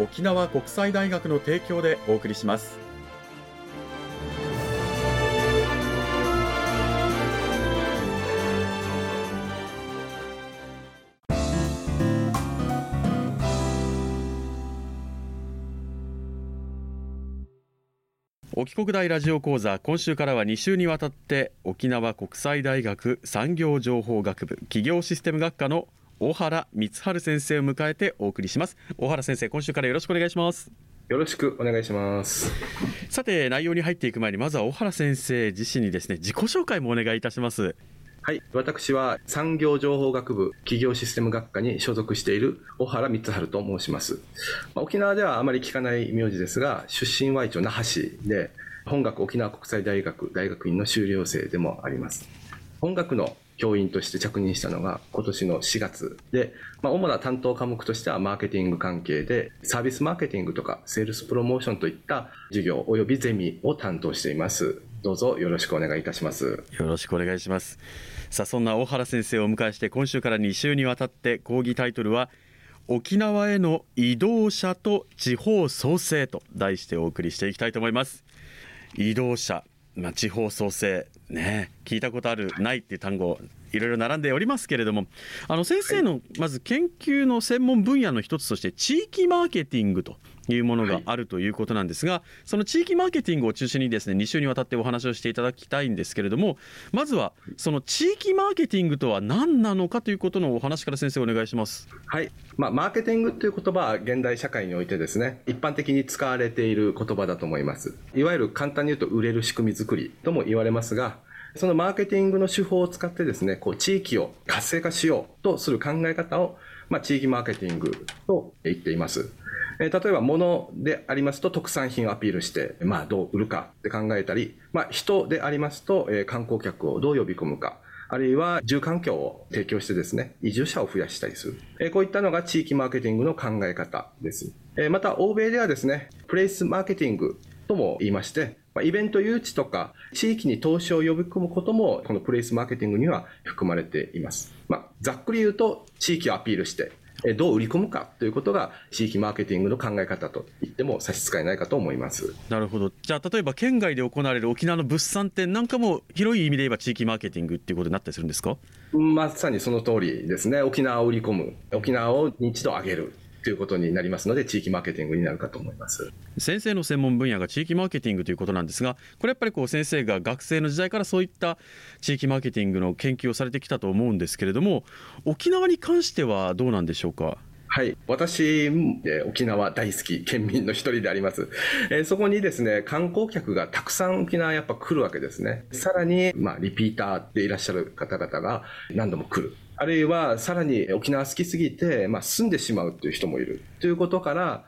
沖縄国際大学の提供でお送りします。沖国大ラジオ講座今週からは2週にわたって沖縄国際大学産業情報学部企業システム学科の大原光晴先生を迎えてお送りします。大原先生今週からよろしくお願いします。よろしくお願いします。さて内容に入っていく前にまずは大原先生自身にですね自己紹介もお願いいたします。はい。私は産業情報学部企業システム学科に所属している小原光晴と申します、まあ、沖縄ではあまり聞かない名字ですが出身は一応那覇市で本学沖縄国際大学大学院の修了生でもあります。本学の教員として着任したのが今年の4月で、まあ、主な担当科目としてはマーケティング関係でサービスマーケティングとかセールスプロモーションといった授業及びゼミを担当しています。どうぞよろしくお願いいたします。よろしくお願いします。さあそんな大原先生をお迎えして今週から2週にわたって講義タイトルは沖縄への移動者と地方創生と題してお送りしていきたいと思います。移動者まあ、地方創生ね聞いたことあるないっていう単語いろいろ並んでおりますけれどもあの先生のまず研究の専門分野の一つとして地域マーケティングというものがあるということなんですが、はい、その地域マーケティングを中心にですね2週にわたってお話をしていただきたいんですけれどもまずはその地域マーケティングとは何なのかということのお話から先生お願いします。はい、まあ、マーケティングという言葉は現代社会においてですね一般的に使われている言葉だと思います。いわゆる簡単に言うと売れる仕組み作りとも言われますがそのマーケティングの手法を使ってですね、こう地域を活性化しようとする考え方を、まあ、地域マーケティングと言っています。え例えば物でありますと特産品をアピールして、まあ、どう売るかって考えたり、まあ、人でありますと、え観光客をどう呼び込むか、あるいは住環境を提供してですね、移住者を増やしたりする。えこういったのが地域マーケティングの考え方です。えまた、欧米ではですね、プレイスマーケティングとも言いまして、イベント誘致とか地域に投資を呼び込むこともこのプレイスマーケティングには含まれています。まあ、ざっくり言うと地域をアピールしてどう売り込むかということが地域マーケティングの考え方と言っても差し支えないかと思います。なるほど。じゃあ例えば県外で行われる沖縄の物産展なんかも広い意味で言えば地域マーケティングっていうことになったりするんですか？まさにその通りですね。沖縄を売り込む。沖縄を認知度を上げるということになりますので地域マーケティングになるかと思います先生の専門分野が地域マーケティングということなんですがこれやっぱりこう先生が学生の時代からそういった地域マーケティングの研究をされてきたと思うんですけれども沖縄に関してはどうなんでしょうか？はい。私、え沖縄大好き県民の一人であります。えー、そこにですね、観光客がたくさん沖縄やっぱ来るわけですね。さらに、まあ、リピーターでいらっしゃる方々が何度も来る。あるいは、さらに沖縄好きすぎて、まあ、住んでしまうという人もいる。ということから、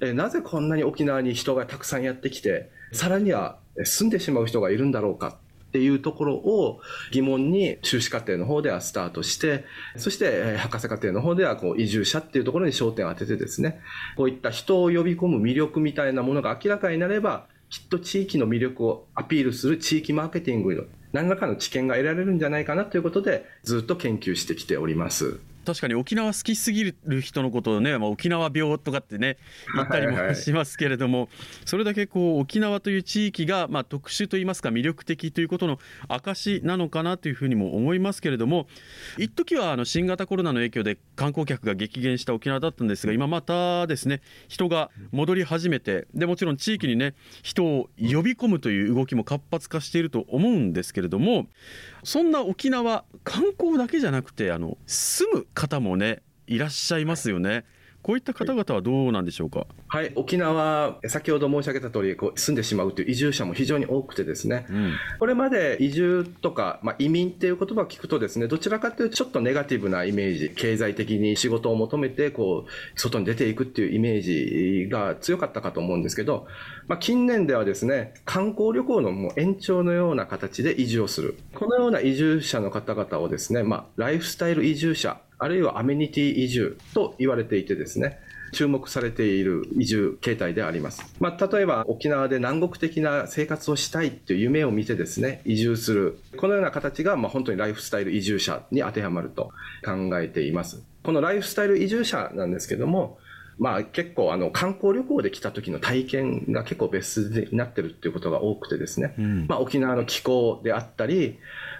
えなぜこんなに沖縄に人がたくさんやってきて、さらには住んでしまう人がいるんだろうか？っていうところを疑問に修士課程の方ではスタートして、そして博士課程の方ではこう移住者っていうところに焦点を当ててですね、こういった人を呼び込む魅力みたいなものが明らかになれば、きっと地域の魅力をアピールする地域マーケティング何らかの知見が得られるんじゃないかなということでずっと研究してきております。確かに沖縄好きすぎる人のことをね、まあ、沖縄病とかってね言ったりもしますけれども、それだけこう沖縄という地域がまあ特殊といいますか魅力的ということの証なのかなというふうにも思いますけれども一時はあの新型コロナの影響で観光客が激減した沖縄だったんですが今またですね人が戻り始めてでもちろん地域にね人を呼び込むという動きも活発化していると思うんですけれどもそんな沖縄観光だけじゃなくてあの住む方もねいらっしゃいますよね。こういった方々はどうなんでしょうか？はい、沖縄、先ほど申し上げた通り、こう住んでしまうという移住者も非常に多くてですね、うん、これまで移住とか、まあ、移民っていう言葉を聞くとですね、どちらかというとちょっとネガティブなイメージ、経済的に仕事を求めて、こう、外に出ていくっていうイメージが強かったかと思うんですけど、まあ、近年ではですね、観光旅行のもう延長のような形で移住をする。このような移住者の方々をですね、まあ、ライフスタイル移住者、あるいはアメニティ移住と言われていてですね、注目されている移住形態であります。まあ、例えば沖縄で南国的な生活をしたいという夢を見てですね、移住する。このような形が、まあ、本当にライフスタイル移住者に当てはまると考えています。このライフスタイル移住者なんですけども、まあ結構あの観光旅行で来た時の体験が結構別になってるっていうことが多くてですね、うん、まあ沖縄の気候であったり、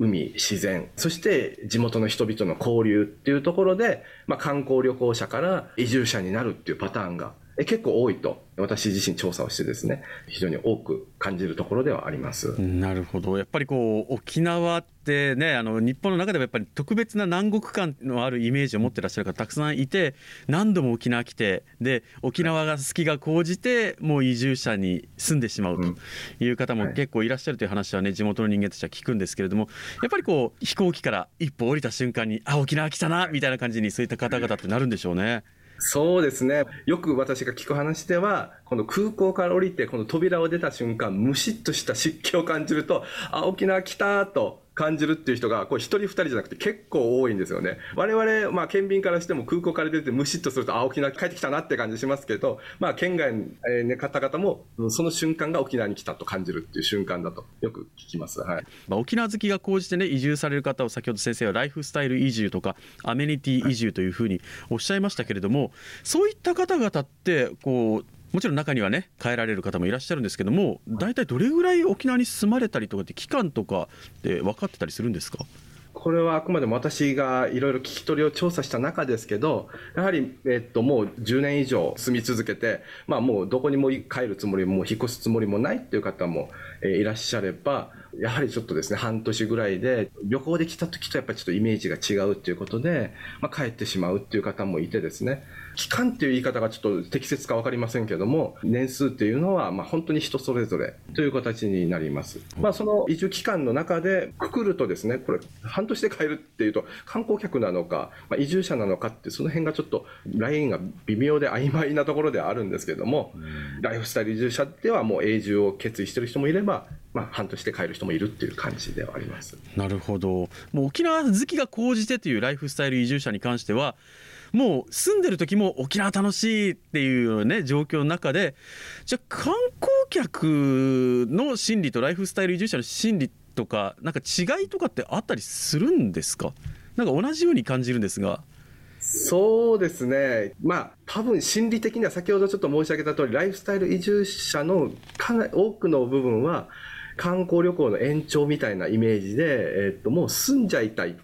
海、自然、そして地元の人々の交流っていうところで、まあ、観光旅行者から移住者になるっていうパターンが結構多いと。私自身調査をしてですね非常に多く感じるところではあります。なるほど。やっぱりこう沖縄ってねあの日本の中でもやっぱり特別な南国感のあるイメージを持ってらっしゃる方たくさんいて何度も沖縄来てで沖縄が好きが高じてもう移住者に住んでしまうという方も結構いらっしゃるという話はね地元の人間としては聞くんですけれどもやっぱりこう飛行機から一歩降りた瞬間にあ沖縄来たなみたいな感じにそういった方々ってなるんでしょうね。そうですね。よく私が聞く話では、この空港から降りて、この扉を出た瞬間、むしっとした湿気を感じると、あ、沖縄来たと感じるっていう人が、こう一人二人じゃなくて結構多いんですよね。我々、まあ県民からしても空港から出てむしっとすると、あ、沖縄帰ってきたなって感じしますけど、まあ県外の方々も、その瞬間が沖縄に来たと感じるっていう瞬間だとよく聞きます。はい。まあ沖縄好きが高じてね、移住される方を先ほど先生はライフスタイル移住とかアメニティ移住というふうにおっしゃいましたけれども、そういった方々って、こう、もちろん中にはね帰られる方もいらっしゃるんですけども大体どれぐらい沖縄に住まれたりとかって期間とかで分かってたりするんですか？これはあくまでも私がいろいろ聞き取りを調査した中ですけど、やはり、えっと、もう10年以上住み続けて、まあもうどこにも帰るつもりも、引っ越すつもりもないっていう方も、え、いらっしゃれば、やはりちょっとですね、半年ぐらいで、旅行で来た時とやっぱりちょっとイメージが違うっていうことで、まあ帰ってしまうっていう方もいてですね、期間っていう言い方がちょっと適切か分かりませんけども、年数っていうのは、まあ、本当に人それぞれという形になります。まあ、その移住期間の中でくくるとですね、これ、半年で帰るっていうと、観光客なのか、まあ、移住者なのかって、その辺がちょっとラインが微妙で曖昧なところではあるんですけども、ライフスタイル移住者ではもう永住を決意してる人もいれば、まあ、半年で帰る人もいるっていう感じではありますなるほどもう沖縄好きが高じてというライフスタイル移住者に関してはもう住んでる時も沖縄楽しいっていうね状況の中でじゃあ観光客の心理とライフスタイル移住者の心理とかなんか違いとかってあったりするんですか？なんか同じように感じるんですが。そうですね。まあ、多分心理的には先ほどちょっと申し上げた通り、ライフスタイル移住者のかなり多くの部分は、観光旅行の延長みたいなイメージで、えっと、もう住んじゃいたい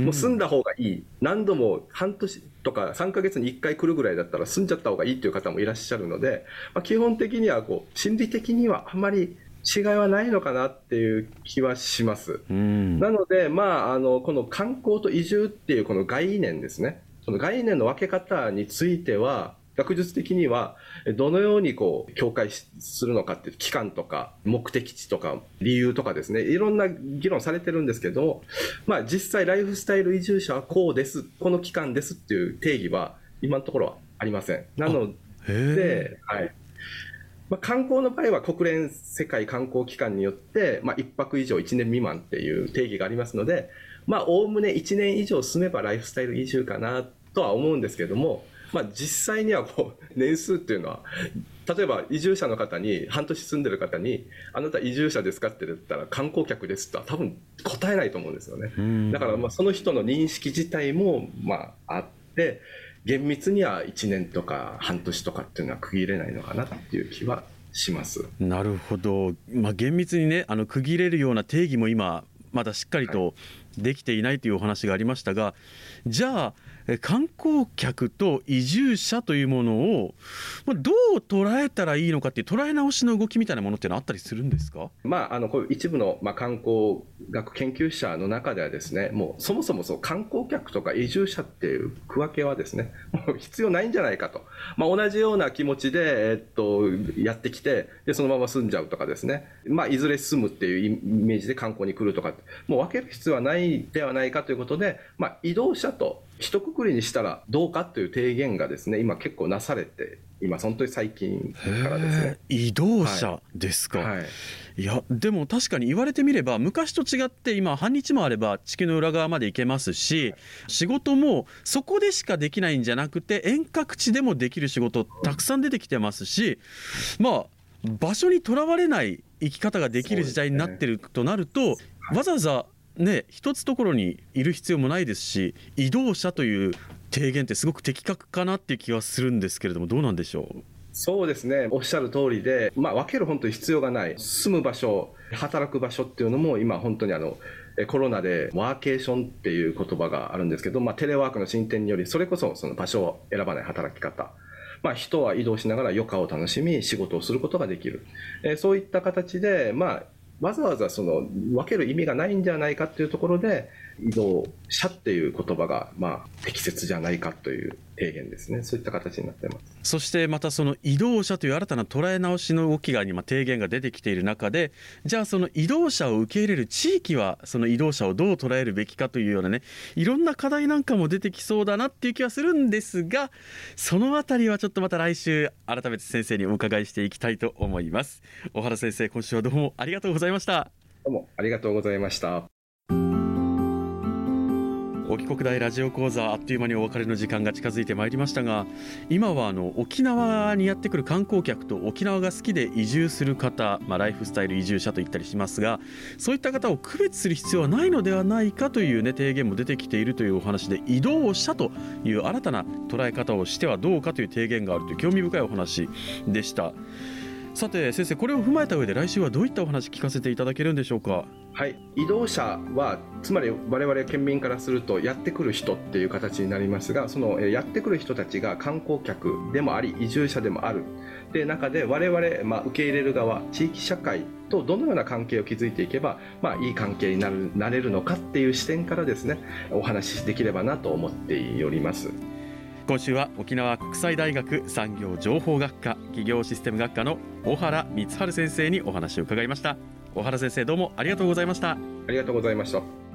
もう住んだ方がいい。何度も半年とか3ヶ月に1回来るぐらいだったら住んじゃった方がいいっていう方もいらっしゃるので、まあ、基本的にはこう、心理的にはあまり違いはないのかなっていう気はします。なので、まあ、あの、この観光と移住っていうこの概念ですね。その概念の分け方については、学術的にはどのようにこう境界するのかっていう期間とか目的地とか理由とかですねいろんな議論されてるんですけどまあ実際ライフスタイル移住者はこうですこの期間ですっていう定義は今のところはありません。なので、はい。まあ、観光の場合は国連世界観光機関によって、まあ、1泊以上1年未満っていう定義がありますのでまあおおむね1年以上住めばライフスタイル移住かなとは思うんですけどもまあ、実際にはこう年数っていうのは例えば移住者の方に半年住んでる方にあなた移住者ですかって言ったら観光客ですとは多分答えないと思うんですよね。だからまあその人の認識自体もまああって厳密には1年とか半年とかっていうのは区切れないのかなっていう気はします。なるほど、まあ、厳密にねあの区切れるような定義も今まだしっかりとできていないというお話がありましたが、じゃあ観光客と移住者というものをどう捉えたらいいのかっていう捉え直しの動きみたいなものってのはあったりするんですか、まあ、あのこういう一部の、まあ、観光学研究者の中ではですねもうそもそもそう観光客とか移住者っていう区分けはですねもう必要ないんじゃないかと、まあ、同じような気持ちで、えっと、やってきてでそのまま住んじゃうとかですね、まあ、いずれ住むっていうイメージで観光に来るとかもう分ける必要はないではないかということで、まあ、移動者と一括りにしたらどうかという提言がですね今結構なされて今本当に最近からですね。移動者ですか、はい。はい、いやでも確かに言われてみれば昔と違って今半日もあれば地球の裏側まで行けますし仕事もそこでしかできないんじゃなくて遠隔地でもできる仕事たくさん出てきてますしまあ場所にとらわれない生き方ができる時代になってるとなると、わざわざね一つところにいる必要もないですし移動者という提言ってすごく的確かなっていう気はするんですけれどもどうなんでしょう？そうですね。おっしゃる通りで、まあ、分ける本当に必要がない住む場所働く場所っていうのも今本当にあのコロナでワーケーションっていう言葉があるんですけど、まあ、テレワークの進展によりそれこそその場所を選ばない働き方。まあ、人は移動しながら余暇を楽しみ仕事をすることができる、えそういった形で、まあ、わざわざその分ける意味がないんじゃないかっていうところで移動者っていう言葉がまあ適切じゃないかという提言ですね。そういった形になってます。そしてまたその移動者という新たな捉え直しの動きが今提言が出てきている中でじゃあその移動者を受け入れる地域はその移動者をどう捉えるべきかというようなねいろんな課題なんかも出てきそうだなっていう気はするんですがそのあたりはちょっとまた来週改めて先生にお伺いしていきたいと思います。小原先生今週はどうもありがとうございました。どうもありがとうございました沖国大ラジオ講座あっという間にお別れの時間が近づいてまいりましたが今はあの沖縄にやってくる観光客と沖縄が好きで移住する方、まあ、ライフスタイル移住者と言ったりしますがそういった方を区別する必要はないのではないかという、ね、提言も出てきているというお話で移動者という新たな捉え方をしてはどうかという提言があるという興味深いお話でした。さて先生これを踏まえた上で来週はどういったお話聞かせていただけるんでしょうか？はい。移動者はつまり我々県民からするとやってくる人っていう形になりますがそのやってくる人たちが観光客でもあり移住者でもある。で中で我々、まあ、受け入れる側地域社会とどのような関係を築いていけば、まあ、いい関係になるなれるのかっていう視点からですねお話しできればなと思っております。今週は沖縄国際大学産業情報学科企業システム学科の小原光晴先生にお話を伺いました。小原先生どうもありがとうございました。ありがとうございました。